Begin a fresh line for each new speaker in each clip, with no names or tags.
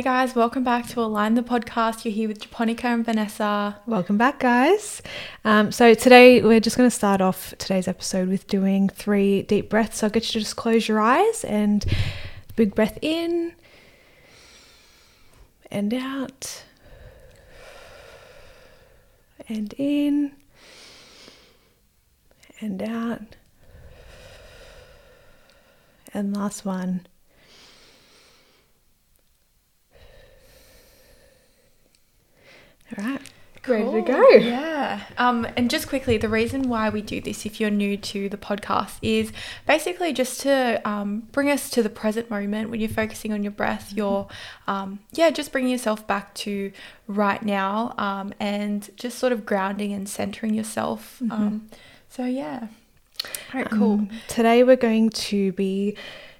Hey guys, welcome back to Align the podcast. You're here with Japonica and Vanessa.
Welcome back, guys. Um, so today we're just going to start off today's episode with doing three deep breaths. So I'll get you to just close your eyes and big breath in and out and in and out. And last one. All right. Ready to go.
Yeah. Um, and just quickly, the reason why we do this, if you're new to the podcast, is basically just to um, bring us to the present moment when you're focusing on your breath. You're, um, yeah, just bringing yourself back to right now um, and just sort of grounding and centering yourself. Um, so, yeah. All right, cool.
Um, today we're going to be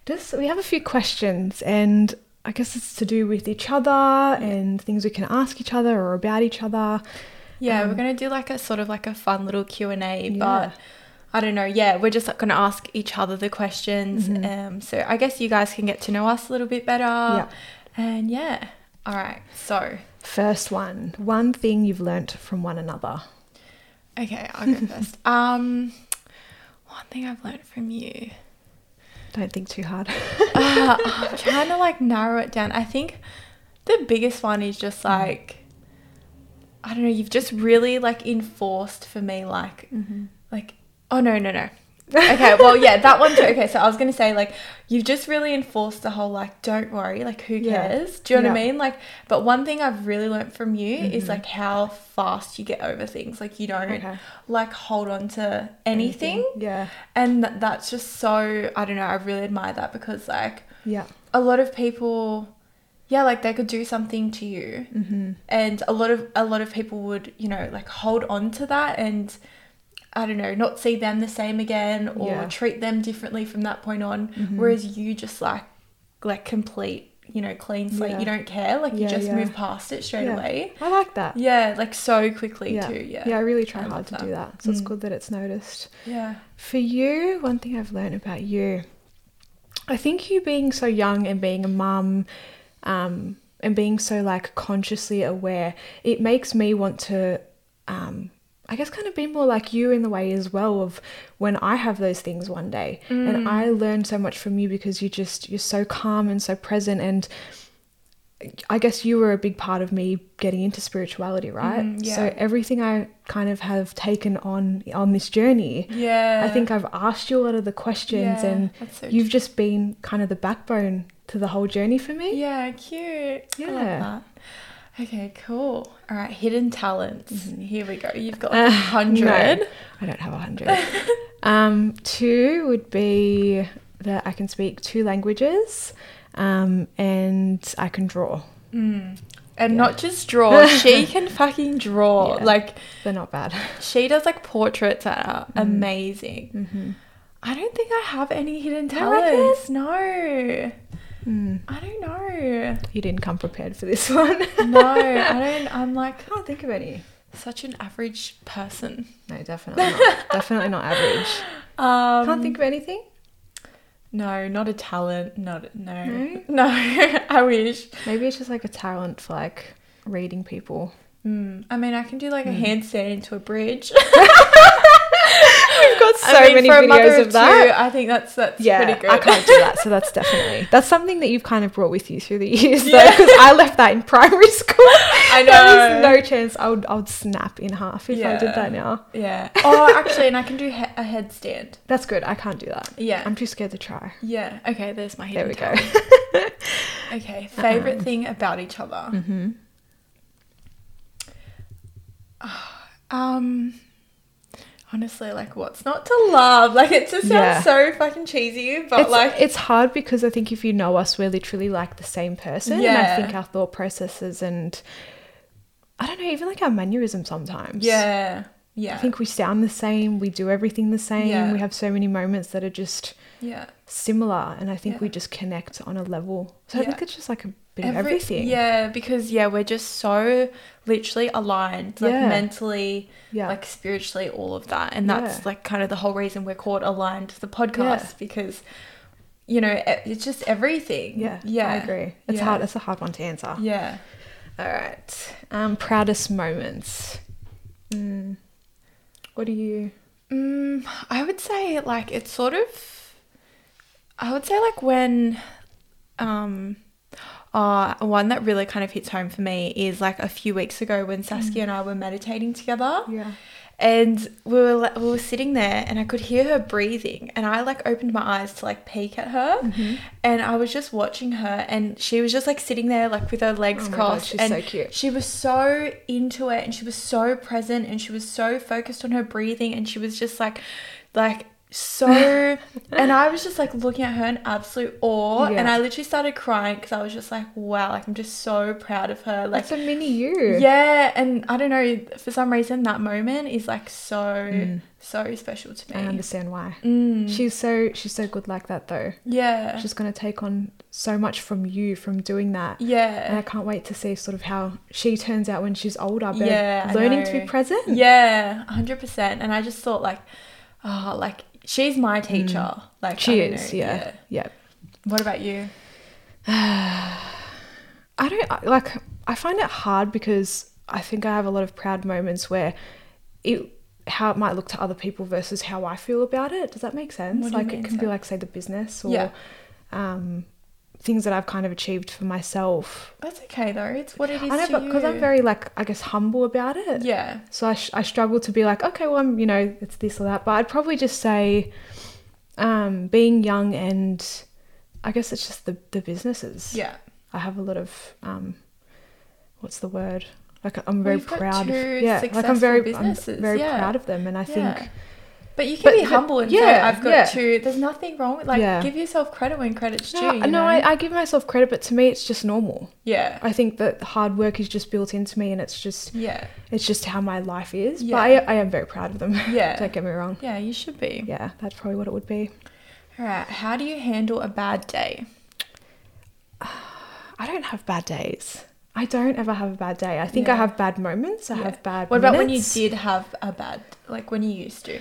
just we have a few questions and I guess it's to do with each other and things we can ask each other or about each other.
Yeah, we're
Um,
gonna do like a sort of like a fun little Q and A,
Yeah.
but I don't know. Yeah, we're just gonna ask each other the questions.
Mhm.
Um, so I guess you guys can get to know us a little bit better.
Yeah.
And yeah, all right. So
First one, one thing you've learnt from one another.
okay, I'll go first. Um, one thing I've learned from you.
Don't think too hard.
uh, I'm trying to like narrow it down. I think the biggest one is just like I don't know. You've just really like enforced for me like like oh no no no okay well yeah that one too okay so i was gonna say like you've just really enforced the whole like don't worry like who
Yeah.
cares do you know what i mean like but one thing i've really learned from you is
Mhm.
like how fast you get over things like you don't
Okay.
like hold on to anything,
Yeah.
and th- that's just so i don't know i really admire that because like
Yeah.
a lot of people yeah like they could do something to you
Mm-hmm.
and a lot of a lot of people would you know like hold on to that and i don't know not see them the same again or
Yeah.
treat them differently from that point on
Mhm.
whereas you just like like complete you know clean slate
Yeah.
you don't care like you just
yeah.
move past it straight
Yeah.
away
I like that.
yeah like so quickly
yeah.
too yeah
Yeah, I really try
I
hard to
that.
do that. So it's
Mm.
good that it's noticed.
yeah
For you, one thing I've learned about you, I think you being so young and being a mum, um, and being so like consciously aware, it makes me want to, um, I guess, kind of be more like you in the way as well of when I have those things one day, and I learn so much from you because you just you're so calm and so present and. I guess you were a big part of me getting into spirituality, right?
Mhm, yeah.
So everything I kind of have taken on on this journey,
yeah
I think I've asked you a lot of the questions,
Yeah,
and
so
you've just been kind of the backbone to the whole journey for me.
Yeah, cute. I love
Yeah.
Okay, cool. All right, hidden talents. Here we go. You've got a hundred.
no. I don't have a hundred. um, two would be that I can speak two languages, um, and I can draw.
Mm. And
Yeah.
not just draw. she can fucking draw.
Yeah.
Like
They're not bad.
she does like portraits that are amazing.
Mm-hmm.
I don't think I have any hidden talents. No.
Mm.
I don't know.
You didn't come prepared for this one.
No, I don't. I'm like I
can't think of any.
such an average person.
No, definitely not. definitely not average.
Um,
Can't think of anything.
No, not a talent. Not no.
No?
No, I wish.
Maybe it's just like a talent for like reading people.
Mm, I mean, I can do like a
Mm.
handstand into a bridge.
We've got so
I mean,
many videos of that.
Two, I think that's that's
yeah,
pretty good.
I can't do that. So that's definitely that's something that you've kind of brought with you through the years, though,
Yeah.
because I left that in primary school.
I know.
There is
know.
no chance I would I would snap in half if I did that now.
Yeah. Oh, actually, and I can do he- a headstand.
That's good. I can't do that.
Yeah.
I'm too scared to try.
yeah. Okay. There's my
headstand.
There
we go.
Okay. Favorite
Um,
thing about each other.
Mm-hmm.
Um. Honestly, like, what's not to love? Like, it just sounds
Yeah.
so fucking cheesy, but
It's
like,
it's hard because I think if you know us, we're literally like the same person. And I think our thought processes and I don't know, even like our mannerisms sometimes.
yeah, yeah,
I think we sound the same. We do everything the same.
Yeah.
We have so many moments that are just
yeah.
similar, and I think we just connect on a level. So I think it's just like a bit of
Every-
everything.
Yeah, because yeah, we're just so literally aligned, like
Yeah.
mentally,
yeah,
like spiritually, all of that, and that's
Yeah.
like kind of the whole reason we're called aligned to the podcast because you know, it's just everything.
Yeah,
Yeah.
I agree. It's
Yeah.
hard. It's a hard one to answer.
Yeah.
All right. Um, proudest moments. Mm. What do you?
Mm, I would say like it's sort of I would say like when um uh one that really kind of hits home for me is like a few weeks ago when Saskia and I were meditating together
Yeah.
and we were we were sitting there and I could hear her breathing and I like opened my eyes to like peek at her
Mm-hmm.
and I was just watching her and she was just like sitting there like with her legs
Oh God,
crossed
she's
and
so cute.
she was so into it and she was so present and she was so focused on her breathing and she was just like like so and I was just like looking at her in absolute awe and I literally started crying because I was just like wow, like I'm just so proud of her. Like,
That's a mini you.
yeah, and I don't know, for some reason that moment is like so so special to me.
I understand why.
Mm.
She's so she's so good like that though.
yeah,
She's gonna take on so much from you from doing that. Yeah. And I can't wait to see sort of how she turns out when she's older. But
Yeah,
learning to be present.
yeah, hundred percent. And I just thought like, oh, like she's my teacher. Like
She is,
know,
yeah. yeah.
What about you?
I don't like. I find it hard because I think I have a lot of proud moments where it how it might look to other people versus how I feel about it. Does that make sense?
What
like it can be like say the business or
Yeah.
um, things that I've kind of achieved for myself.
That's okay though. It's what it is
I know, but because I'm very like I guess humble about it.
yeah,
So I, sh- I struggle to be like, okay, well, I'm, you know, it's this or that. But I'd probably just say um, being young and I guess it's just the, the businesses.
yeah.
I have a lot of, um, what's the word? Like I'm very
got
proud of, yeah, like I'm very, I'm very
yeah.
proud of them. And I
Yeah.
think,
But you can
But-
be humble and say,
yeah,
I've got
yeah.
to. There's nothing wrong with like
Yeah.
give yourself credit when credit's due.
no,
you
no
know?
I, I give myself credit, but to me, it's just normal.
yeah,
I think that hard work is just built into me and it's just,
yeah,
it's just how my life is.
Yeah.
But I, I am very proud of them.
Yeah.
Don't get me wrong.
yeah. You should be.
Yeah, that's probably what it would be.
All right. How do you handle a bad day?
I don't have bad days. I don't ever have a bad day. I think I have bad moments. I
Yeah.
have bad.
What about when you did have a bad, like when you used to?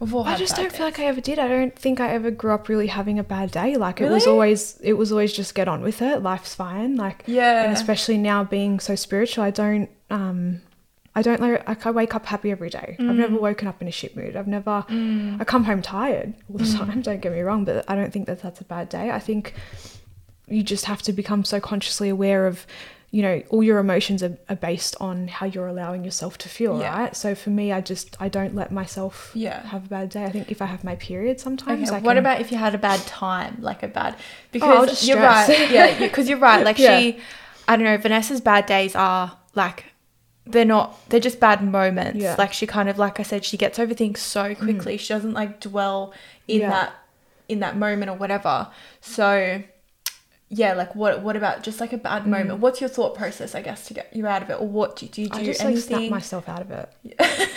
We've all
I just don't feel like I ever did. I don't think I ever grew up really having a bad day. Like it was always, it was always just get on with it. Life's fine. Like
Yeah.
and especially now being so spiritual, I don't, um, I don't like, like I wake up happy every day. I've
Mm.
never woken up in a shit mood. I've never, I come home tired all the
Mm.
time. Don't get me wrong, but I don't think that that's a bad day. I think you just have to become so consciously aware of you know all your emotions are, are based on how you're allowing yourself to feel
Yeah.
right so for me i just i don't let myself
Yeah.
have a bad day i think if i have my period sometimes
Okay,
I
what
can-
about if you had a bad time, like a bad?
I'll
Because
just
you're
stress.
right, yeah, because you're right. Like
Yeah.
she, I don't know. Vanessa's bad days are like they're not. They're just bad moments.
Yeah. Mm.
Like she kind of, like I said, she gets over things so quickly. She doesn't like dwell in that in that moment or whatever. So. Yeah, like what? What about just like a bad moment? What's your thought process? I guess to get you out of it, or what do, do you do?
Mm. i just like
anything?
snap myself out of it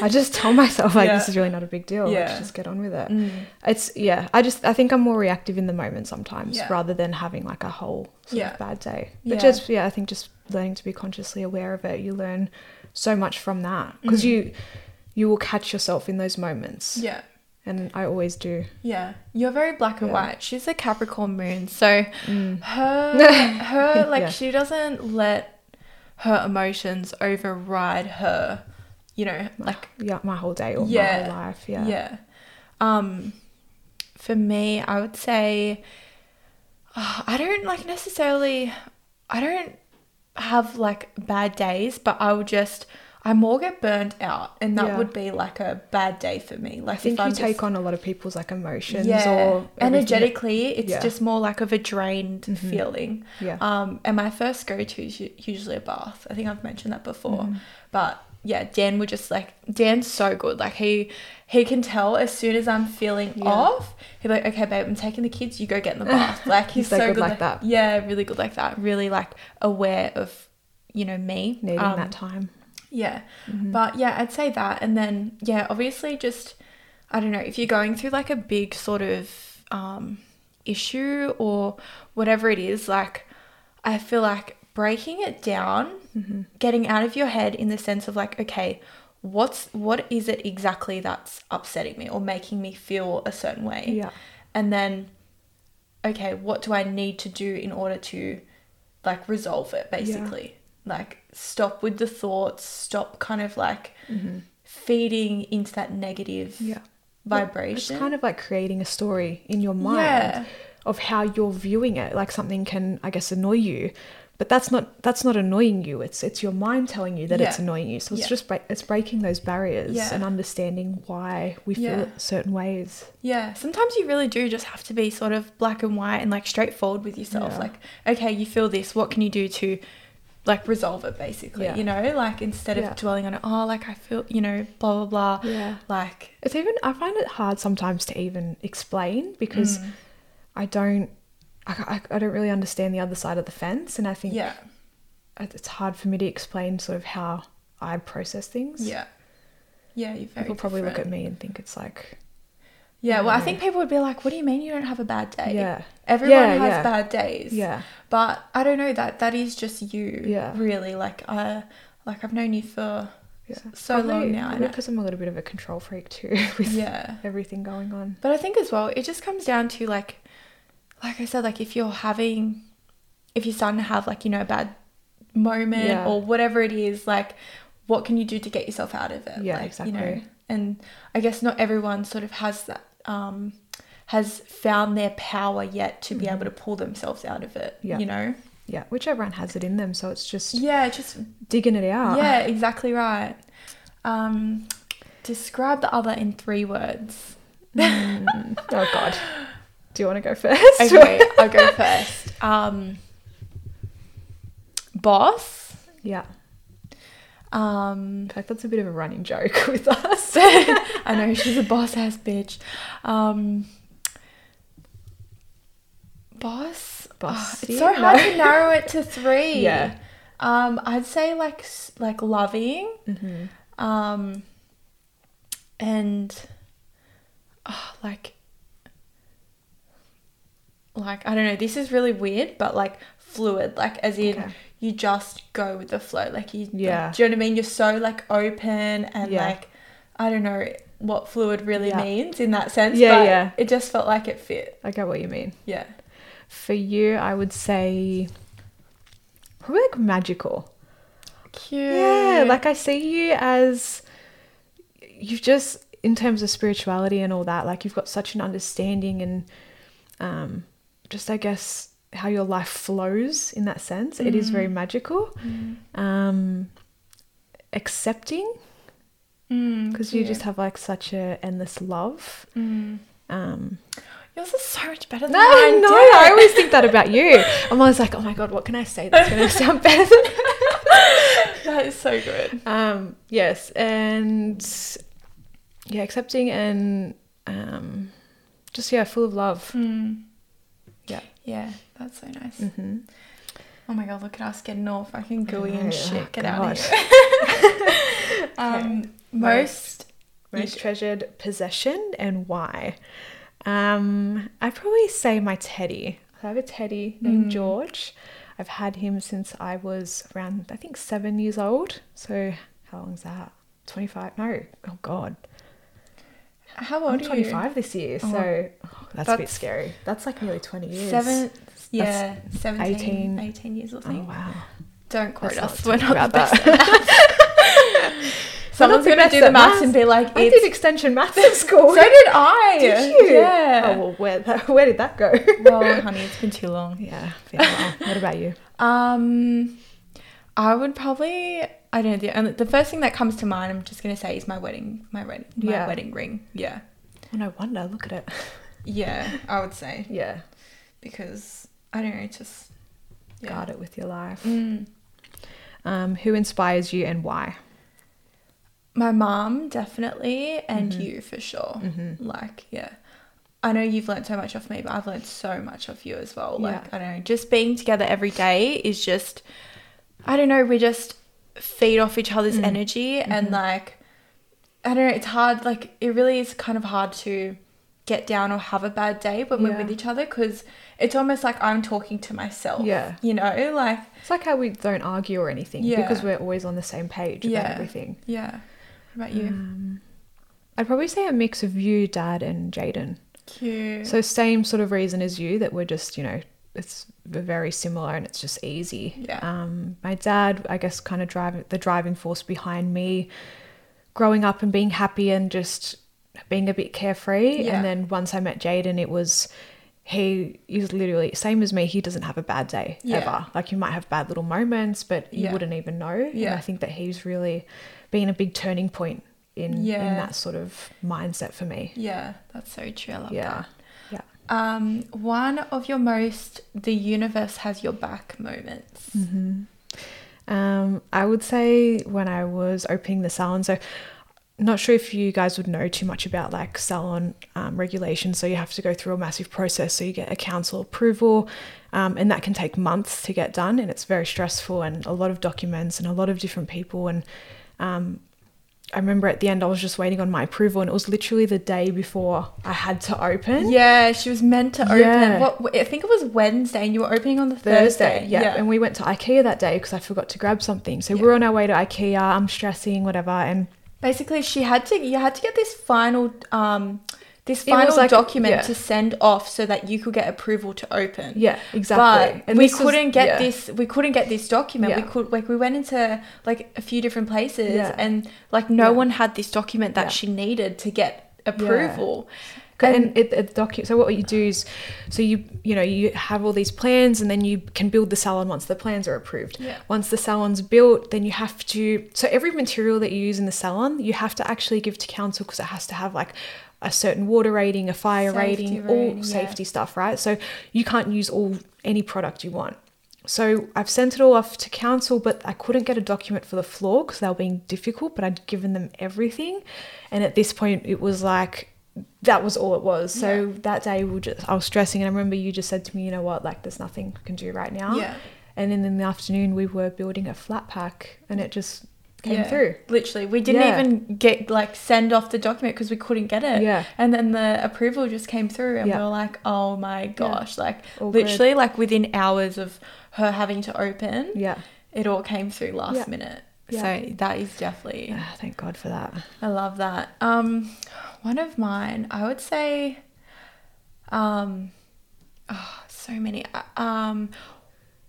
i just tell myself like
Yeah.
this is really not a big deal
Yeah.
let's just get on with it
Mm.
it's yeah i just i think i'm more reactive in the moment sometimes
Yeah.
rather than having like a whole sort
Yeah.
of bad day but just yeah i think just learning to be consciously aware of it you learn so much from that because you you will catch yourself in those moments
Yeah.
And i always do
Yeah, you're very black and
Yeah.
white. She's a Capricorn moon, so
Mm.
her her like
Yeah.
she doesn't let her emotions override her. You know, like
yeah my whole day or my whole life yeah
yeah. Um, for me, I would say uh, I don't like necessarily. I don't have like bad days, but I would just. I more get burnt out, and that
Yeah.
would be like a bad day for me. Like
i think
if
you
I'm
take
just-
on a lot of people's like emotions
yeah.
or everything
energetically it's
Yeah.
just more like of a drained
Mhm.
feeling
yeah
um and my first go-to is usually a bath i think i've mentioned that before
Mhm.
but yeah dan would just like dan's so good like he he can tell as soon as i'm feeling
Yeah.
off be like okay babe i'm taking the kids you go get in the bath like he's,
He's so
so,
good
good,
like that.
yeah really good like that really like aware of you know me
needing
Um,
that time
yeah.
Mhm.
But yeah, I'd say that. And then, yeah, obviously just, I don't know, if you're going through like a big sort of um, issue or whatever it is, like, I feel like breaking it down,
Mhm.
getting out of your head in the sense of like, okay, what's, what is it exactly that's upsetting me or making me feel a certain way?
yeah
And then okay, what do I need to do in order to like resolve it basically? Like stop with the thoughts, stop kind of like feeding into that negative
Mm-hmm. Yeah.
vibration.
It's kind of like creating a story in your mind
Yeah.
of how you're viewing it. Like something can, I guess, annoy you, but that's not that's not annoying you. It's it's your mind telling you that it's annoying you. So it's
Yeah.
just break, it's breaking those barriers
Yeah.
and understanding why we feel
Yeah.
certain ways.
Yeah, sometimes you really do just have to be sort of black and white and like straightforward with yourself.
Yeah.
Like, okay, you feel this, what can you do to like resolve it basically?
Yeah.
You know, like instead of
Yeah.
dwelling on it, oh, like I feel, you know, blah blah blah.
Yeah.
Like,
It's even I find it hard sometimes to even explain because
Mm.
I don't I, I, I don't really understand the other side of the fence, and I think
yeah,
it's hard for me to explain sort of how I process things.
yeah, yeah. You're very
People probably look at me and think it's like
Yeah, well, I
mm.
think people would be like, "What do you mean you don't have a bad day?"
Yeah.
everyone
Yeah,
has
yeah.
bad days.
yeah
but I don't know that that is just you.
Yeah.
really. Like, I like I've known you for
yeah
so long now, and
because I'm a little bit of a control freak too with
yeah.
everything going on.
But I think as well, it just comes down to like, like I said, like if you're having, if you're starting to have like you know a bad moment
Yeah.
or whatever it is, like what can you do to get yourself out of it?
Yeah,
like, You know,
exactly.
And I guess not everyone sort of has that, um, has found their power yet to be able to pull themselves out of it.
Mm-hmm. Yeah.
You know.
Yeah, which everyone has it in them, so it's just
Yeah, just
digging it out.
yeah, exactly right. Um, describe the other in three words.
Mm. oh God. Do you want to go first?
Okay, I'll go first. Um, boss.
yeah.
Um,
In fact, that's a bit of a running joke with us.
I know she's a boss ass bitch. Um, boss. Ah,
Bossy?
it's so hard to narrow it to three.
Yeah.
Um, I'd say like like loving.
Mm-hmm.
Um, and ah, like like I don't know. This is really weird, but like fluid, like as in
Okay.
you just go with the flow. Like you,
Yeah.
do you know what I mean? You're so like open and
Yeah.
like I don't know what fluid really
Yeah.
means in that sense.
Yeah,
but
yeah.
It just felt like it fit.
I get what you mean.
Yeah.
For you, I would say probably like magical.
Cute.
Yeah, like I see you as you've just in terms of spirituality and all that, like you've got such an understanding and um just I guess how your life flows in that sense. It is very magical. Um accepting
Mm,
because you
cute.
just have like such a endless love.
Mm.
Um
Yours is so much better than
no,
mine.
no,
damn.
I always think that about you. I'm always like, oh my god, what can I say that's going to sound better than
that is so good.
Um, yes, and yeah, accepting and um, just yeah, full of love.
Mm.
Yeah.
Yeah, that's so nice.
Mm-hmm.
Oh my god, look at us getting all fucking gooey and
oh
shit. Get out of here. um, most.
Most treasured possession and why? Um, I'd probably say my teddy. I have a teddy named
Mm.
George. I've had him since I was around, I think, seven years old. So how long is that? Twenty five? No, oh god,
How old
I'm
are
twenty
you?
five this year.
Oh.
So oh, that's, a bit scary. That's like nearly twenty years.
Seven. Yeah, 17, 18,
18.
years or
Oh wow.
Don't quote
Let's not
We're not the best
that.
Someone's going to do the maths
maths.
and be like,
I
it's...
did extension maths at school.
So did I.
Did you?
Yeah.
Oh well, where that, where did that go?
well, honey, it's been too long.
yeah. Well. What about you?
Um, I would probably. I don't know. The, only- the first thing that comes to mind, I'm just gonna say, is my wedding. My wedding. My
Yeah.
wedding ring. Yeah.
Oh, no wonder. Look at it.
Yeah, I would say
Yeah.
because I don't know. Just yeah.
Guard it with your life.
Mm.
Um, who inspires you and why?
My mom definitely, and
Mhm.
you for sure.
Mm-hmm.
Like, yeah. I know you've learned so much off me, but I've learned so much off you as well. Like,
Yeah.
I don't know, just being together every day is just, I don't know, we just feed off each other's
Mm.
energy and
Mhm.
like, I don't know, it's hard. Like, it really is kind of hard to get down or have a bad day when we're with each other because it's almost like I'm talking to myself.
Yeah.
You know, like,
It's like how we don't argue or anything
Yeah.
because we're always on the same page about
Yeah.
everything.
yeah. What about you?
Um, I'd probably say a mix of you, Dad, and Jaden.
Cute.
So same sort of reason as you that we're just, you know, it's very similar and it's just easy.
Yeah.
Um, my dad, I guess, kind of driving the driving force behind me growing up and being happy and just being a bit carefree.
Yeah.
And then once I met Jaden, it was he is literally same as me. He doesn't have a bad day
Yeah.
ever. Like you might have bad little moments, but you
Yeah.
wouldn't even know. And
Yeah.
I think that he's really been a big turning point in in that sort of mindset for me.
yeah, that's so true. I love
Yeah.
that.
Yeah.
Um, one of your most the universe has your back moments.
Mm-hmm. Um, I would say when I was opening the salon, so not sure if you guys would know too much about like salon um, regulations. So you have to go through a massive process. So you get a council approval, um, and that can take months to get done, and it's very stressful and a lot of documents and a lot of different people. And um, I remember at the end, I was just waiting on my approval, and it was literally the day before I had to open.
Yeah, she was meant to open.
Yeah.
What I think it was Wednesday, and you were opening on the
Thursday,
Thursday.
yeah. And we went to IKEA that day because I forgot to grab something. So we're on our way to IKEA. I'm stressing, whatever. And
Basically, she had to. You had to get this final, um, this final
like-
document
yeah.
to send off so that you could get approval to open.
yeah, exactly.
But we couldn't get
yeah.
this. We couldn't get this document. We could like we went into like a few different places,
Yeah.
and like no
Yeah.
one had this document that
Yeah.
she needed to get approval.
And it, it docu- so what you do is so you you know you have all these plans and then you can build the salon once the plans are approved
Yeah.
once the salon's built then you have to so every material that you use in the salon you have to actually give to council because it has to have like a certain water rating a fire
Safety
rating,
rating,
all
yeah.
safety stuff right so you can't use all any product you want so I've sent it all off to council, but I couldn't get a document for the floor because they were being difficult. But I'd given them everything, and at this point, it was like that was all it was. So that day, we were just I was stressing, and I remember you just said to me, "You know what? Like, there's nothing I can do right now."
Yeah.
And then in the afternoon, we were building a flat pack, and it just came
Yeah.
through.
Literally, we didn't
Yeah.
even get like send off the document because we couldn't get it.
Yeah.
And then the approval just came through, and
Yeah.
we were like, "Oh my gosh!" Like
All good.
literally, like within hours of her having to open,
Yeah.
it all came through last
Yeah.
minute.
Yeah.
So that is definitely.
Ah, thank God for that.
I love that. Um, one of mine, I would say, um, oh, so many. Uh, Um,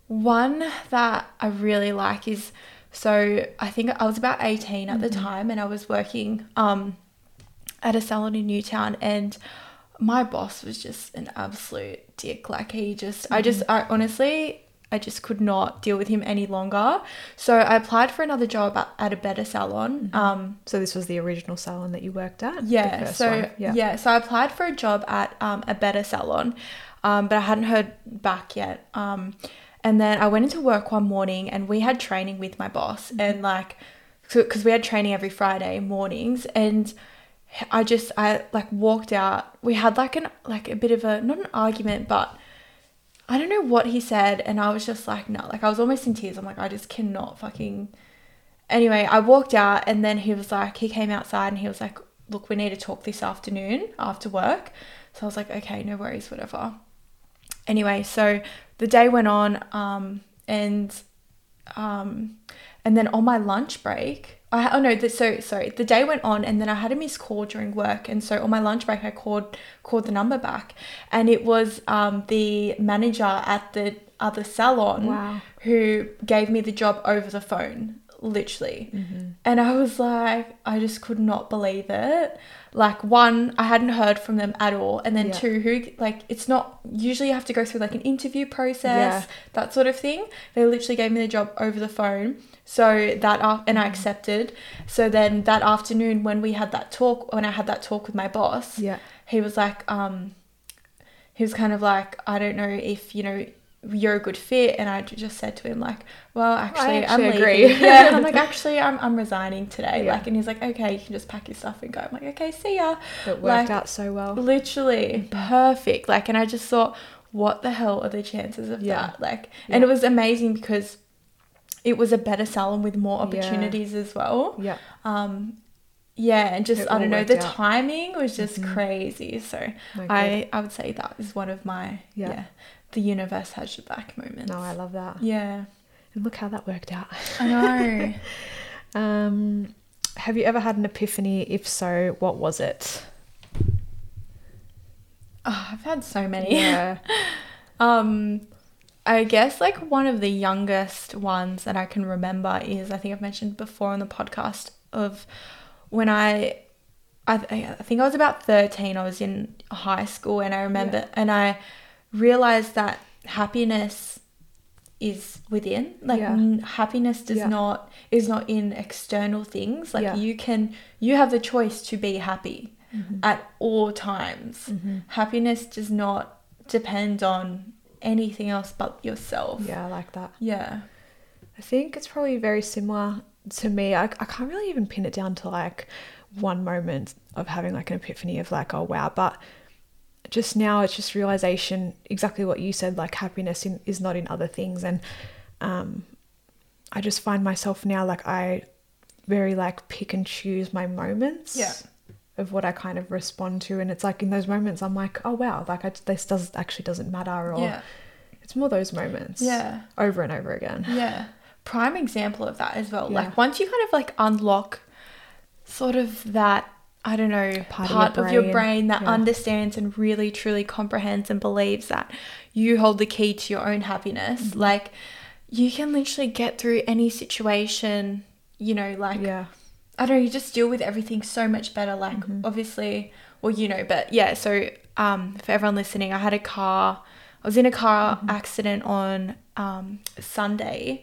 one that I really like is so I think I was about 18 at the time and I was working um at a salon in Newtown and my boss was just an absolute dick. Like he just I just I honestly I just could not deal with him any longer. So I applied for another job at, a better salon. Um
So this was the original salon that you worked at.
yeah. So
one.
yeah. So I applied for a job at um, a better salon, um, but I hadn't heard back yet. Um, and then I went into work one morning, and we had training with my boss,
Mm-hmm.
and like, because we had training every Friday mornings, and I just I like walked out. We had like an like a bit of a not an argument, but. I don't know what he said, and I was just like, no, like I was almost in tears. I'm like, I just cannot fucking anyway, I walked out and then he was like, he came outside and he was like, look, we need to talk this afternoon after work. So I was like, okay, no worries, whatever. Anyway, so the day went on, um, and um, and then on my lunch break, I oh no, the, so sorry, the day went on, and then I had a missed call during work, and so on my lunch break, I called called the number back, and it was um, the manager at the other salon
Wow.
who gave me the job over the phone, literally. And I was like, I just could not believe it. Like, one, I hadn't heard from them at all. And then
Yeah.
two, who, like, it's not, usually you have to go through like an interview process,
Yeah.
that sort of thing. They literally gave me the job over the phone. So that, and I accepted. So then that afternoon, when we had that talk, when I had that talk with my boss,
Yeah.
he was like, um, he was kind of like, I don't know if, you know, you're a good fit. And I just said to him, like, well, actually, I'm leaving.
agree.
yeah. And I'm like, actually, I'm, I'm resigning today.
Yeah.
Like, and he's like, okay, you can just pack your stuff and go. I'm like, okay, see ya.
It worked
Like,
out so well.
Literally perfect. Like, and I just thought, what the hell are the chances of
Yeah.
that? Like, and it was amazing because it was a better salon with more
Yeah.
opportunities as well.
Yeah.
Um, yeah, and just I don't know, the
out.
timing was just crazy. So
No.
I I would say that is one of my
Yeah.
yeah, the universe has your back moments.
No, I love that.
yeah,
And look how that worked out.
I know.
Um, have you ever had an epiphany? If so, what was it?
Oh, I've had so many.
Yeah.
Um, I guess like one of the youngest ones that I can remember is I think I've mentioned before on the podcast of when I, I, I think I was about thirteen. I was in high school, and I remember,
Yeah.
and I realized that happiness is within. Like
Yeah.
n- happiness does
Yeah.
not is not in external things. Like you can you have the choice to be happy
Mm-hmm.
at all times. Happiness does not depend on anything else but yourself.
Yeah, I like that.
Yeah.
I think it's probably very similar to me. I, I can't really even pin it down to like one moment of having like an epiphany of like, oh wow. But just now it's just realization exactly what you said, like happiness in, is not in other things. And um, I just find myself now like I very like pick and choose my moments.
Yeah.
Of what I kind of respond to, and it's like in those moments I'm like, oh wow, like I, this does actually doesn't matter, or
Yeah.
it's more those moments,
Yeah.
over and over again.
Yeah. Prime example of that as well.
Yeah.
Like once you kind of like unlock sort of that I don't know
Part
part,
of your
of your
brain.
brain that
Yeah.
understands and really truly comprehends and believes that you hold the key to your own happiness.
Mm-hmm.
Like you can literally get through any situation, you know, like
Yeah.
I don't know, you just deal with everything so much better. Like,
Mm-hmm.
obviously, well, you know, but yeah, so um, for everyone listening, I had a car, I was in a car
Mm-hmm.
accident on um, Sunday,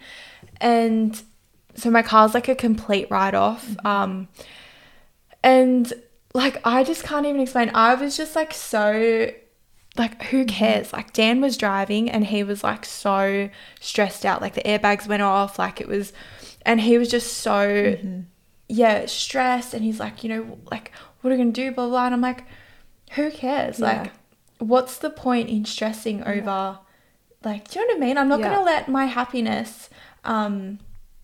and so my car's like a complete write off.
Mm-hmm.
Um, and like, I just can't even explain. I was just like so like who
Mm-hmm.
cares like dan was driving and he was like so stressed out like the airbags went off like it was and he was just so
Mm-hmm.
yeah stressed and he's like you know like what are we gonna do blah blah and i'm like who cares
Yeah.
like what's the point in stressing over like do you know what i mean i'm not
Yeah.
gonna let my happiness um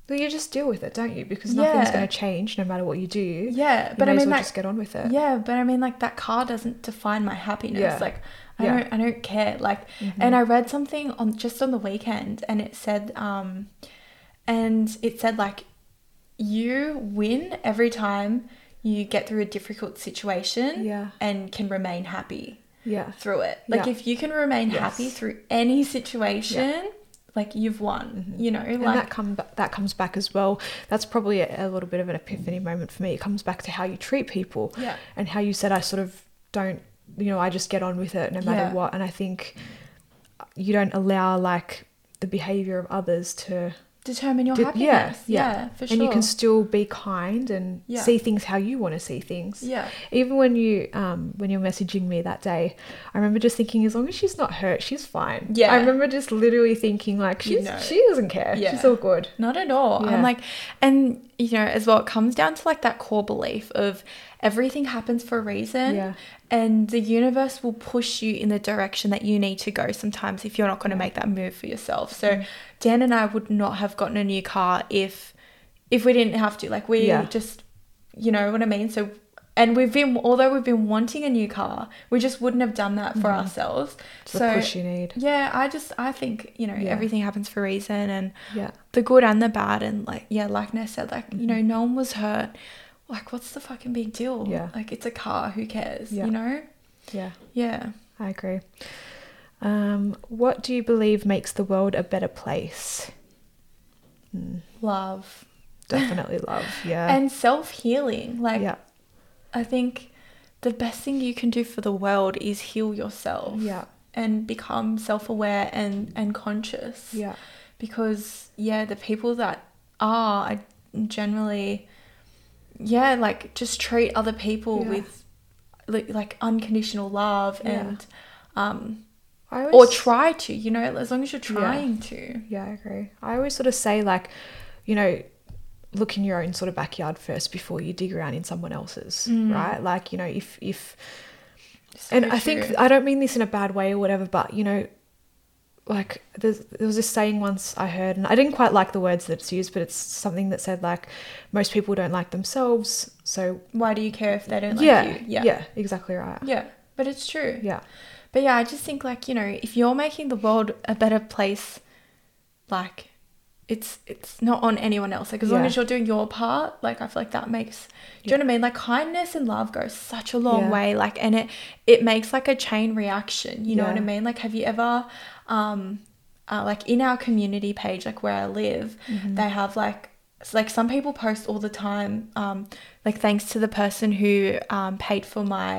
Well, you just deal with it, don't you? Because nothing's
Yeah.
going to change no matter what you do.
yeah but i mean like
just get on with it.
Yeah, but I mean, like that car doesn't define my happiness.
Yeah.
Like, I
Yeah.
don't, I don't care. Like,
Mm-hmm.
and I read something on just on the weekend, and it said, um, and it said like, you win every time you get through a difficult situation,
Yeah.
and can remain happy
Yeah.
through it. Like,
Yeah.
if you can remain happy through any situation, like you've won. You know,
Mm-hmm. and that come that comes back as well. That's probably a, a little bit of an epiphany moment for me. It comes back to how you treat people.
Yeah.
And how you said I sort of don't, you know, I just get on with it no matter
Yeah.
what. And I think you don't allow like the behavior of others to
determine your
Did-
happiness. Yeah, yeah, for sure.
And you can still be kind and
Yeah.
see things how you want to see things.
yeah.
Even when you um when you're messaging me that day, I remember just thinking as long as she's not hurt, she's fine.
Yeah.
I remember just literally thinking like
You know.
she doesn't care.
Yeah.
She's all good.
Not at all.
Yeah.
I'm like, and you know, as well, it comes down to like that core belief of everything happens for a reason.
Yeah.
And the universe will push you in the direction that you need to go sometimes if you're not going to make that move for yourself. So
Mm.
Dan and I would not have gotten a new car if if we didn't have to. Like we
Yeah.
just you know what I mean? So and we've been although we've been wanting a new car, we just wouldn't have done that for ourselves.
It's the
so
push you need.
yeah, I just I think, you know,
Yeah.
everything happens for a reason and
Yeah.
the good and the bad and like yeah like Ness said like you
Mm-hmm.
know no one was hurt like what's the fucking big deal
Yeah.
like it's a car who cares
Yeah.
you know
Yeah.
yeah
I agree. Um, what do you believe makes the world a better place?
love
Definitely love. Yeah.
and self-healing like
yeah.
I think the best thing you can do for the world is heal yourself
Yeah.
and become self-aware and and conscious
Yeah.
because yeah the people that are I generally yeah like just treat other people
Yeah.
with like, unconditional love
Yeah.
and um
I
or try to you know as long as you're
Yeah.
trying to
Yeah, I agree. I always sort of say like, you know, look in your own sort of backyard first before you dig around in someone else's,
Mm.
right? Like, you know, if if
So
and I think. I don't mean this in a bad way or whatever, but you know, like there's, there was this saying once I heard, and I didn't quite like the words that it's used, but it's something that said like most people don't like themselves, so
why do you care if they don't
yeah,
like you
yeah,
yeah
exactly right.
yeah but it's true
Yeah,
But yeah, I just think like, you know, if you're making the world a better place, like it's it's not on anyone else. Like as long as you're doing your part, like I feel like that makes do you know what I mean? Like kindness and love goes such a long
Yeah.
way. Like and it it makes like a chain reaction. You know what I mean? Like have you ever um uh, like in our community page, like where I live,
Mm-hmm.
they have like like some people post all the time, um, like thanks to the person who um paid for my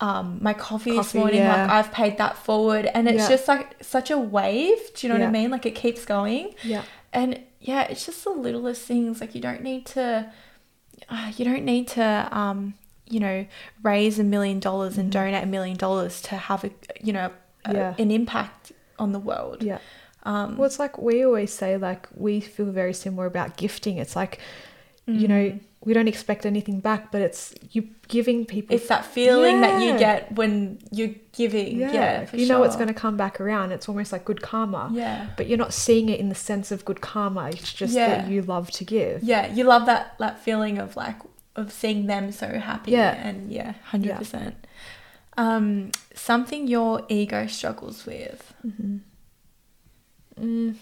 um my coffee, this morning,
yeah.
like I've paid that forward and it's
Yeah.
just like such a wave. Do you know what I mean? Like it keeps going.
Yeah.
And yeah, it's just the littlest things. Like you don't need to, uh, you don't need to, um, you know, raise a million dollars and donate a million dollars to have a, you know, a,
Mm-hmm.
An impact on the world.
Yeah.
Um,
Well, it's like we always say, like, we feel very similar about gifting. It's like, you know,
Mm.
we don't expect anything back, but it's you giving people.
it's that feeling that you get when you're giving. Yeah, for
you know it's going to come back around. It's almost like good karma.
Yeah.
But you're not seeing it in the sense of good karma. It's just
Yeah.
that you love to give.
Yeah, you love that that feeling of like of seeing them so happy.
Yeah.
and yeah, hundred percent. Um, something your ego struggles with.
Mm.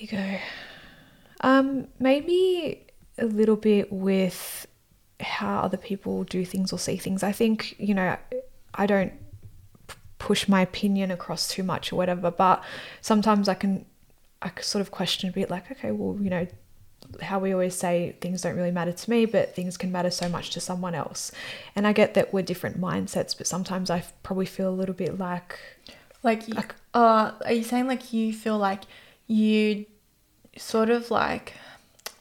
Ego. Um, maybe a little bit with how other people do things or see things. I think, you know, I don't p- push my opinion across too much or whatever, but sometimes I can I can sort of question a bit like, okay, well, you know, how we always say things don't really matter to me, but things can matter so much to someone else. And I get that we're different mindsets, but sometimes I f- probably feel a little bit like
Like,
Like-
uh, are you saying like you feel like you sort of like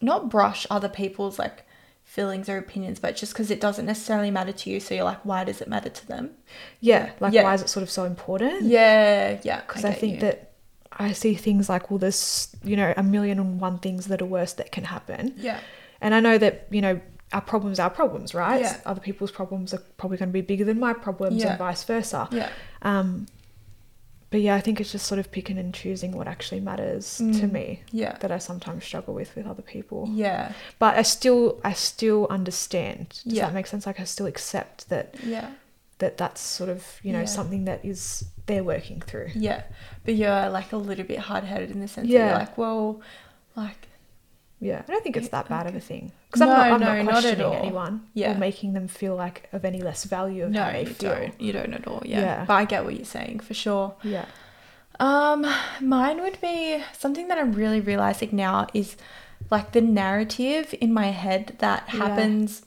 not brush other people's like feelings or opinions, but just because it doesn't necessarily matter to you, so you're like, why does it matter to them?
Yeah, like
Yeah.
why is it sort of so important?
Yeah, yeah.
Because I,
get
think
you.
that I see things like, well, there's you know a million and one things that are worse that can happen,
Yeah,
and I know that you know our problems are problems, right?
Yeah.
Other people's problems are probably going to be bigger than my problems,
Yeah.
and vice versa.
yeah,
Um, but yeah, I think it's just sort of picking and choosing what actually matters to
Mm.
me
yeah,
that I sometimes struggle with with other people.
yeah,
But I still, I still understand. Does
Yeah.
that make sense? Like I still accept that
yeah,
that that's sort of you know
Yeah.
something that is they're working through.
yeah. But you're like a little bit hard headed in the sense that you're like, well, like,
Yeah, I don't think it's that bad of a thing because I'm not, I'm
no,
not
not
questioning
all.
anyone
Yeah.
or making them feel like of any less value of
no,
how they
you
feel.
don't. You don't at all. Yeah.
Yeah.
But I get what you're saying for sure.
Yeah,
Um, mine would be something that I'm really realizing now is like the narrative in my head that
Yeah.
happens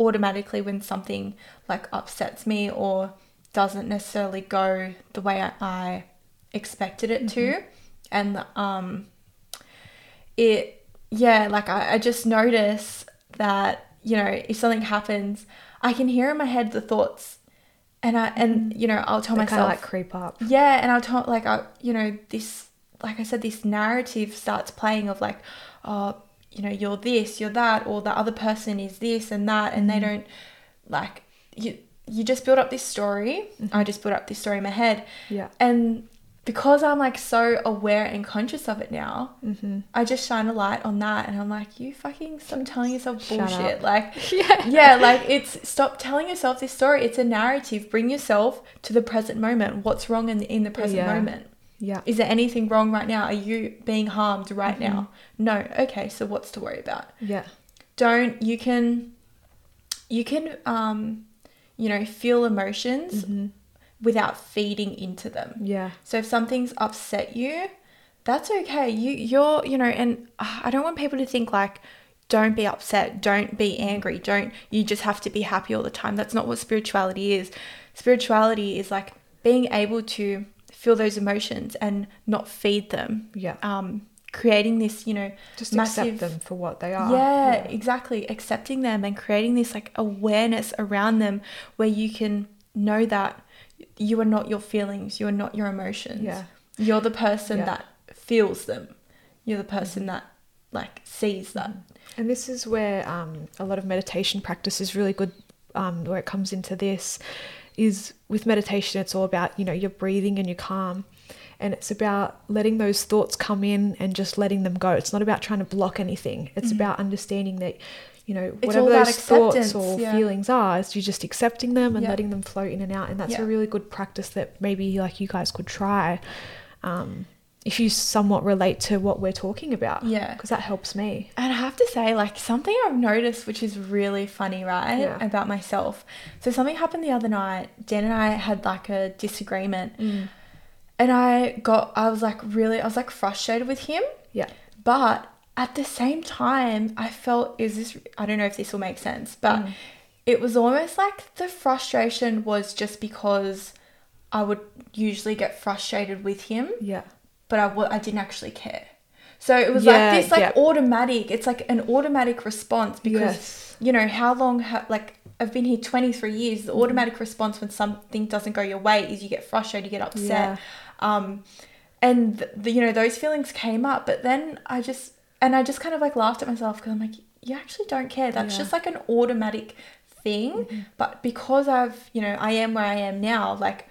automatically when something like upsets me or doesn't necessarily go the way I, I expected it to. Mm-hmm. And um it yeah, like I, I just notice that, you know, if something happens, I can hear in my head the thoughts and I and mm-hmm. you know, I'll tell
they kind of
myself
like creep up.
yeah, and I'll tell like I, you know, this like I said, this narrative starts playing of like, oh, you know, you're this, you're that, or the other person is this and that, and they mm-hmm. don't like you. You just build up this story. I just built up this story in my head,
Yeah,
and because I'm like so aware and conscious of it now,
mm-hmm.
I just shine a light on that, and I'm like, you fucking stop telling yourself bullshit. Like,
yeah,
yeah, like it's stop telling yourself this story. It's a narrative. Bring yourself to the present moment. What's wrong in the, in the present
Yeah.
moment?
yeah,
Is there anything wrong right now? Are you being harmed right
Mm-hmm.
now? No. Okay, so what's to worry about?
yeah,
Don't you can you can um you know feel emotions
mm-hmm.
without feeding into them.
yeah,
So if something's upset you, that's okay. You you're you know, and uh, I don't want people to think like don't be upset, don't be angry, don't you just have to be happy all the time. That's not what spirituality is. Spirituality is like being able to feel those emotions and not feed them.
yeah.
Um creating this, you know,
Just
massive
accept them for what they are.
yeah, exactly. Accepting them and creating this like awareness around them where you can know that you are not your feelings, you are not your emotions.
Yeah.
You're the person
Yeah.
that feels them. You're the person that like sees that.
And this is where um, a lot of meditation practice is really good. Um, where it comes into this is with meditation, it's all about you know your breathing and your calm, and it's about letting those thoughts come in and just letting them go. It's not about trying to block anything. It's about understanding that you know
Mm-hmm. It's
whatever those thoughts or
yeah.
feelings are, is you're just accepting them and
Yeah.
letting them flow in and out. And that's
Yeah.
a really good practice that maybe like you guys could try. Um, if you somewhat relate to what we're talking about.
Yeah.
Because that helps me.
And I have to say, like, something I've noticed, which is really funny, right?
Yeah.
About myself. So, something happened the other night. Jen and I had like a disagreement.
Mm.
And I got, I was like, really, I was like frustrated with him.
Yeah.
But at the same time, I felt, is this, I don't know if this will make sense, but
Mm.
it was almost like the frustration was just because I would usually get frustrated with him
Yeah.
but I w- I didn't actually care. So it was
Yeah,
like this, like
yeah.
automatic. It's like an automatic response because
Yes.
you know how long, ha- like I've been here twenty three years. The automatic response when something doesn't go your way is you get frustrated, you get upset, um, and th- the, you know those feelings came up. But then I just and I just kind of like laughed at myself because I'm like, you actually don't care. That's
Yeah.
just like an automatic thing.
Mm-hmm.
But because I've you know I am where I am now, like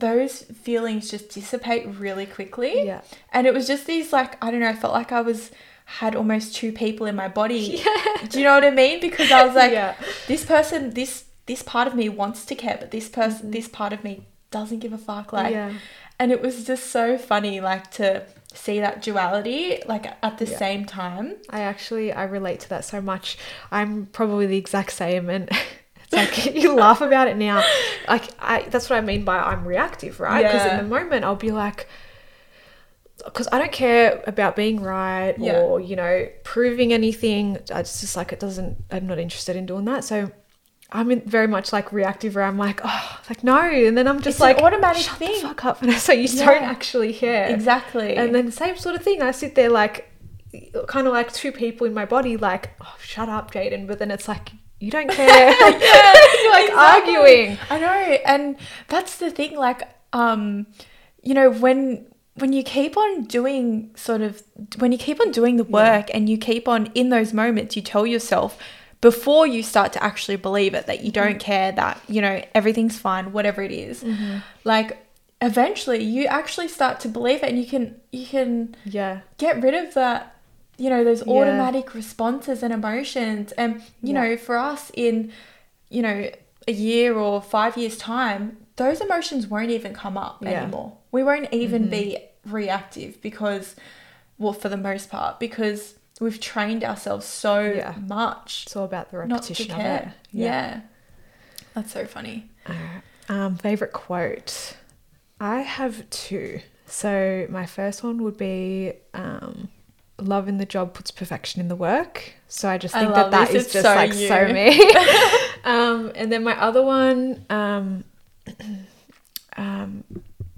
those feelings just dissipate really quickly.
Yeah.
And it was just these like I don't know, I felt like I was had almost two people in my body. Yeah. Do you know what I mean? Because I was like
Yeah.
this person this this part of me wants to care, but this
Mm-hmm.
person this part of me doesn't give a fuck like
Yeah.
And it was just so funny like to see that duality like at the
Yeah.
same time.
I actually I relate to that so much. I'm probably the exact same and it's like you laugh about it now. Like I that's what I mean by I'm reactive, right? Because
Yeah.
in the moment I'll be like because I don't care about being right
Yeah.
or you know proving anything. It's just like it doesn't. I'm not interested in doing that. So I'm in very much like reactive, where I'm like, oh, like no, and then I'm just
It's an
like
automatic
shut
thing.
The fuck up, and so you
Yeah.
don't actually care
Exactly.
and then same sort of thing. I sit there like, kind of like two people in my body, like, oh, shut up, Jaden. But then it's like, you don't care. You're like
Exactly.
arguing.
I know, and that's the thing. Like, um, you know, when when you keep on doing sort of when you keep on doing the work and you keep on in those moments, you tell yourself before you start to actually believe it that you don't care that you know everything's fine, whatever it is. Like, eventually, you actually start to believe it, and you can you can
Yeah.
get rid of that you know those
Yeah.
automatic responses and emotions and you
Yeah.
know for us in you know a year or five years time those emotions won't even come up
Yeah. Mm-hmm.
anymore we won't even be reactive because well for the most part because we've trained ourselves so
Yeah.
much
It's all about the
not to
repetition of it.
care yeah. that's so funny.
Um, favorite quote. I have two. So my first one would be, um, "Love in the job puts perfection in the work." So I just think
love
that that
this.
is
It's
just
so
like
you.
so me. um, and then my other one, um, um,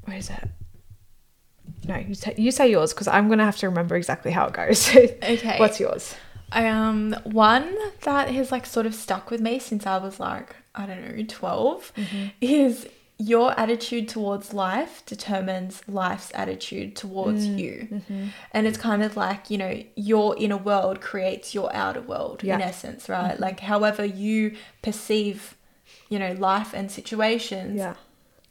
where is it? No, you say, you say yours because I'm gonna have to remember exactly how it goes.
okay
What's yours?
Um, one that has like sort of stuck with me since I was like, I don't know, 12 mm-hmm. is your attitude towards life determines life's attitude towards mm, you. Mm-hmm. And it's kind of like, you know, your inner world creates your outer world in essence, right? Mm-hmm. Like, however you perceive, you know, life and situations,
Yeah.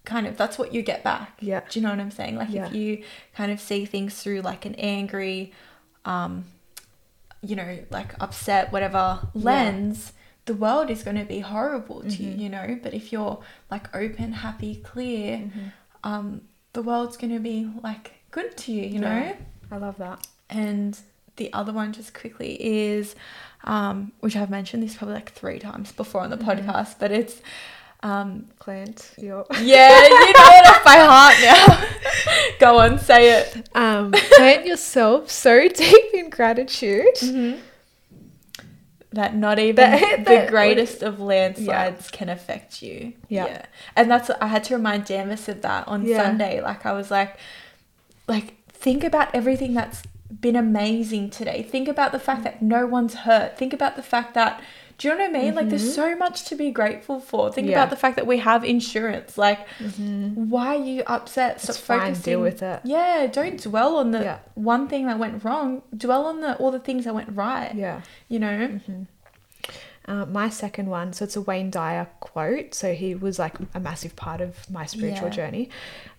Kind of that's what you get back.
Yeah.
Do you know what I'm saying? Like
Yeah.
if you kind of see things through like an angry, um, you know, like upset, whatever lens, the world is going to be horrible to
Mm-hmm.
you, you know. But if you're like open, happy, clear,
Mm-hmm.
um, the world's going to be like good to you, you know.
I love that.
And the other one, just quickly, is um, which I've mentioned this probably like three times before on the
Mm-hmm.
podcast, but it's um,
Clint, your
yeah, you know it off by heart now. Go on, say it.
um, plant yourself so deep in gratitude.
That not even
That-
the
that-
greatest of landslides can affect you.
Yeah.
And that's I had to remind Damus of that on
Yeah.
Sunday. Like I was like like think about everything that's been amazing today. Think about the fact that no one's hurt. Think about the fact that do you know what I mean? Like there's so much to be grateful for. Think
Mm-hmm. Yeah.
about the fact that we have insurance. Like why are you upset? Stop
It's fine,
focusing.
deal with it.
Yeah, don't dwell on the
Yeah.
one thing that went wrong. Dwell on the all the things that went right.
Yeah.
You know?
Uh, my second one, so it's a Wayne Dyer quote. So he was like a massive part of my spiritual
Yeah.
journey.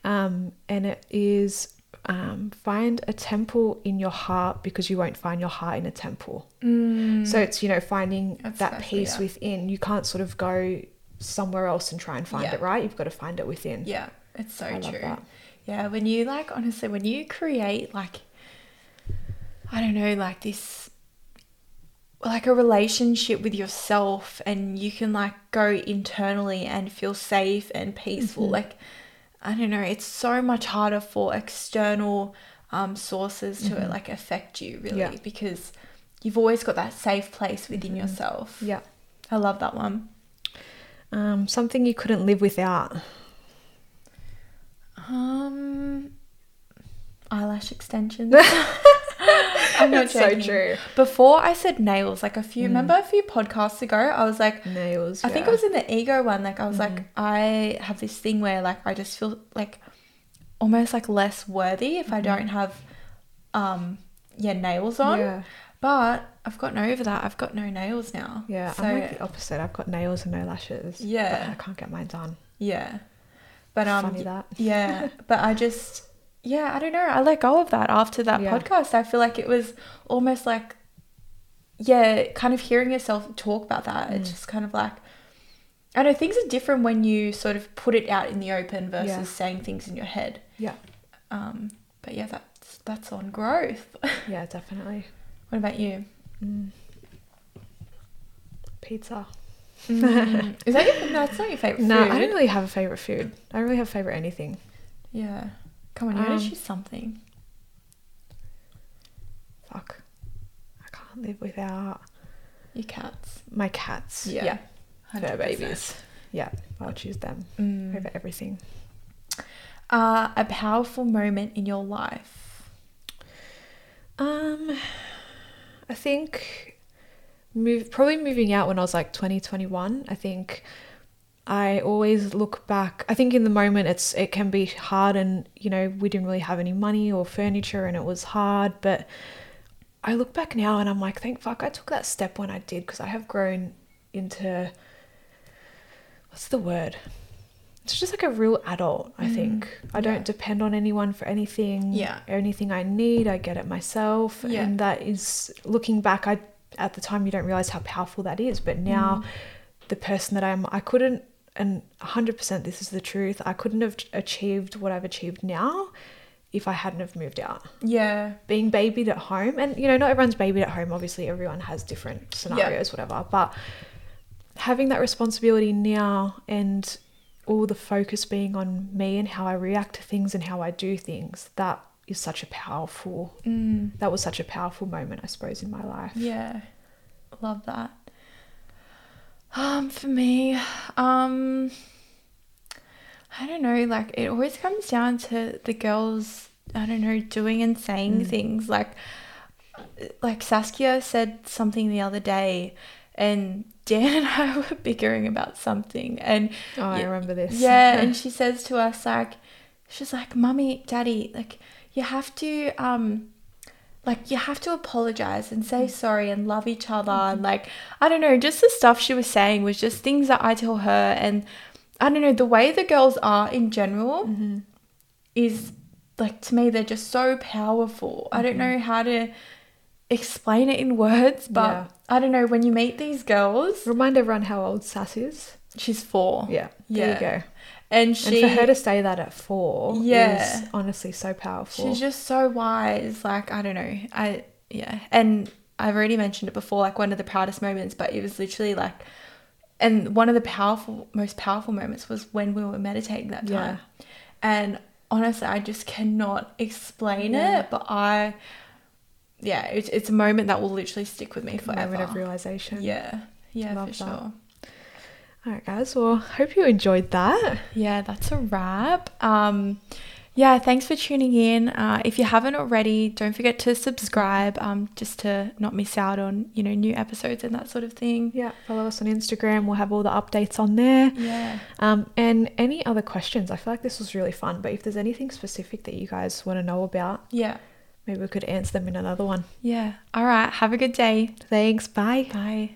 Um, and it is um, find a temple in your heart because you won't find your heart in a temple. So it's, you know, finding
That's
that peace within. You can't sort of go somewhere else and try and find
Yeah.
it, right? You've got to find it within.
Yeah, it's so
I
true. Yeah, when you like honestly, when you create like I don't know, like this like a relationship with yourself and you can like go internally and feel safe and peaceful.
Mm-hmm.
Like I don't know, it's so much harder for external um, sources to like affect you really
Mm-hmm. Yeah.
because you've always got that safe place within
Mm-hmm.
yourself.
Yeah.
I love that one.
Um, something you couldn't live without.
Um, eyelash extensions. I'm not
It's so true.
Before I said nails, like a few,
Mm.
remember a few podcasts ago, I was like,
Nails.
I think it was in the ego one. Like I was
Mm-hmm.
like, I have this thing where like I just feel like almost like less worthy if I don't have, um, yeah, nails on.
Mm-hmm. Yeah.
But I've gotten over that. I've got no nails now.
Yeah,
So
I'm like the opposite. I've got nails and no lashes.
Yeah.
I can't get mine done.
yeah, but um,
Funny that.
Yeah, but I just, yeah, I don't know. I let go of that after that
Yeah.
podcast. I feel like it was almost like, yeah, kind of hearing yourself talk about that.
Mm.
It's just kind of like, I know things are different when you sort of put it out in the open versus
Yeah.
saying things in your head.
Yeah,
Um, but yeah, that's that's on growth.
yeah, definitely.
what about you?
Mm. Pizza.
Mm, is that your? No, it's not your favorite
No,
food.
I don't really have a favorite food. I don't really have a favorite anything.
Yeah, come on, you gotta
Um,
choose something.
Fuck, I can't live without
Your cats.
my cats.
Yeah.
yeah, fur
100%.
babies. Yeah, I'll choose them
Mm.
over everything.
Uh, a powerful moment in your life.
Um, I think move probably moving out when I was like 20, 21. I think I always look back. I think in the moment it's it can be hard, and you know we didn't really have any money or furniture, and it was hard. But I look back now and I'm like, thank fuck I took that step when I did because I have grown into what's the word? It's just like a real adult, I
Mm,
think. I
yeah.
don't depend on anyone for anything.
Yeah.
Anything I need, I get it myself.
Yeah.
And that is looking back, I at the time you don't realize how powerful that is. But now
Mm.
the person that I'm I couldn't and 100% this is the truth. I couldn't have achieved what I've achieved now if I hadn't have moved out.
Yeah.
Being babied at home and you know not everyone's babied at home obviously everyone has different scenarios whatever but having that responsibility now and all the focus being on me and how I react to things and how I do things that is such a powerful
Mm.
that was such a powerful moment I suppose in my life.
Yeah. Love that. Um, for me, um, I don't know, like it always comes down to the girls, I don't know, doing and saying
Mm.
things like like Saskia said something the other day and Dan and I were bickering about something and
Oh, I remember this.
Yeah, and she says to us like, she's like, "Mummy, Daddy, like you have to um." Like you have to apologize and say mm. sorry and love each other and mm-hmm. like I don't know, just the stuff she was saying was just things that I tell her and I don't know the way the girls are in general
Mhm.
is like to me they're just so powerful. I don't mm-hmm. know how to explain it in words, but
Yeah.
I don't know when you meet these girls.
Remind everyone how old Sass is.
She's four,
Yeah. There
Yeah.
you go.
And she
and for her to say that at four
Yeah.
is honestly so powerful.
She's just so wise. Like, I don't know. I, yeah. And I've already mentioned it before, like one of the proudest moments, but it was literally like, and one of the powerful, most powerful moments was when we were meditating that time. Yeah. And honestly, I just cannot explain
Yeah.
it, but I, yeah, it's, it's a moment that will literally stick with me forever.
moment of realization.
Yeah. Yeah,
Love
for
that.
sure.
All right, guys. Well, hope you enjoyed that.
Yeah, that's a wrap. Um, yeah, thanks for tuning in. Uh, if you haven't already, don't forget to subscribe um, just to not miss out on you know new episodes and that sort of thing.
Yeah, follow us on Instagram. We'll have all the updates on there.
Yeah,
Um, and any other questions? I feel like this was really fun. But if there's anything specific that you guys want to know about,
yeah,
maybe we could answer them in another one.
yeah. All right. Have a good day.
Thanks. Bye.
Bye.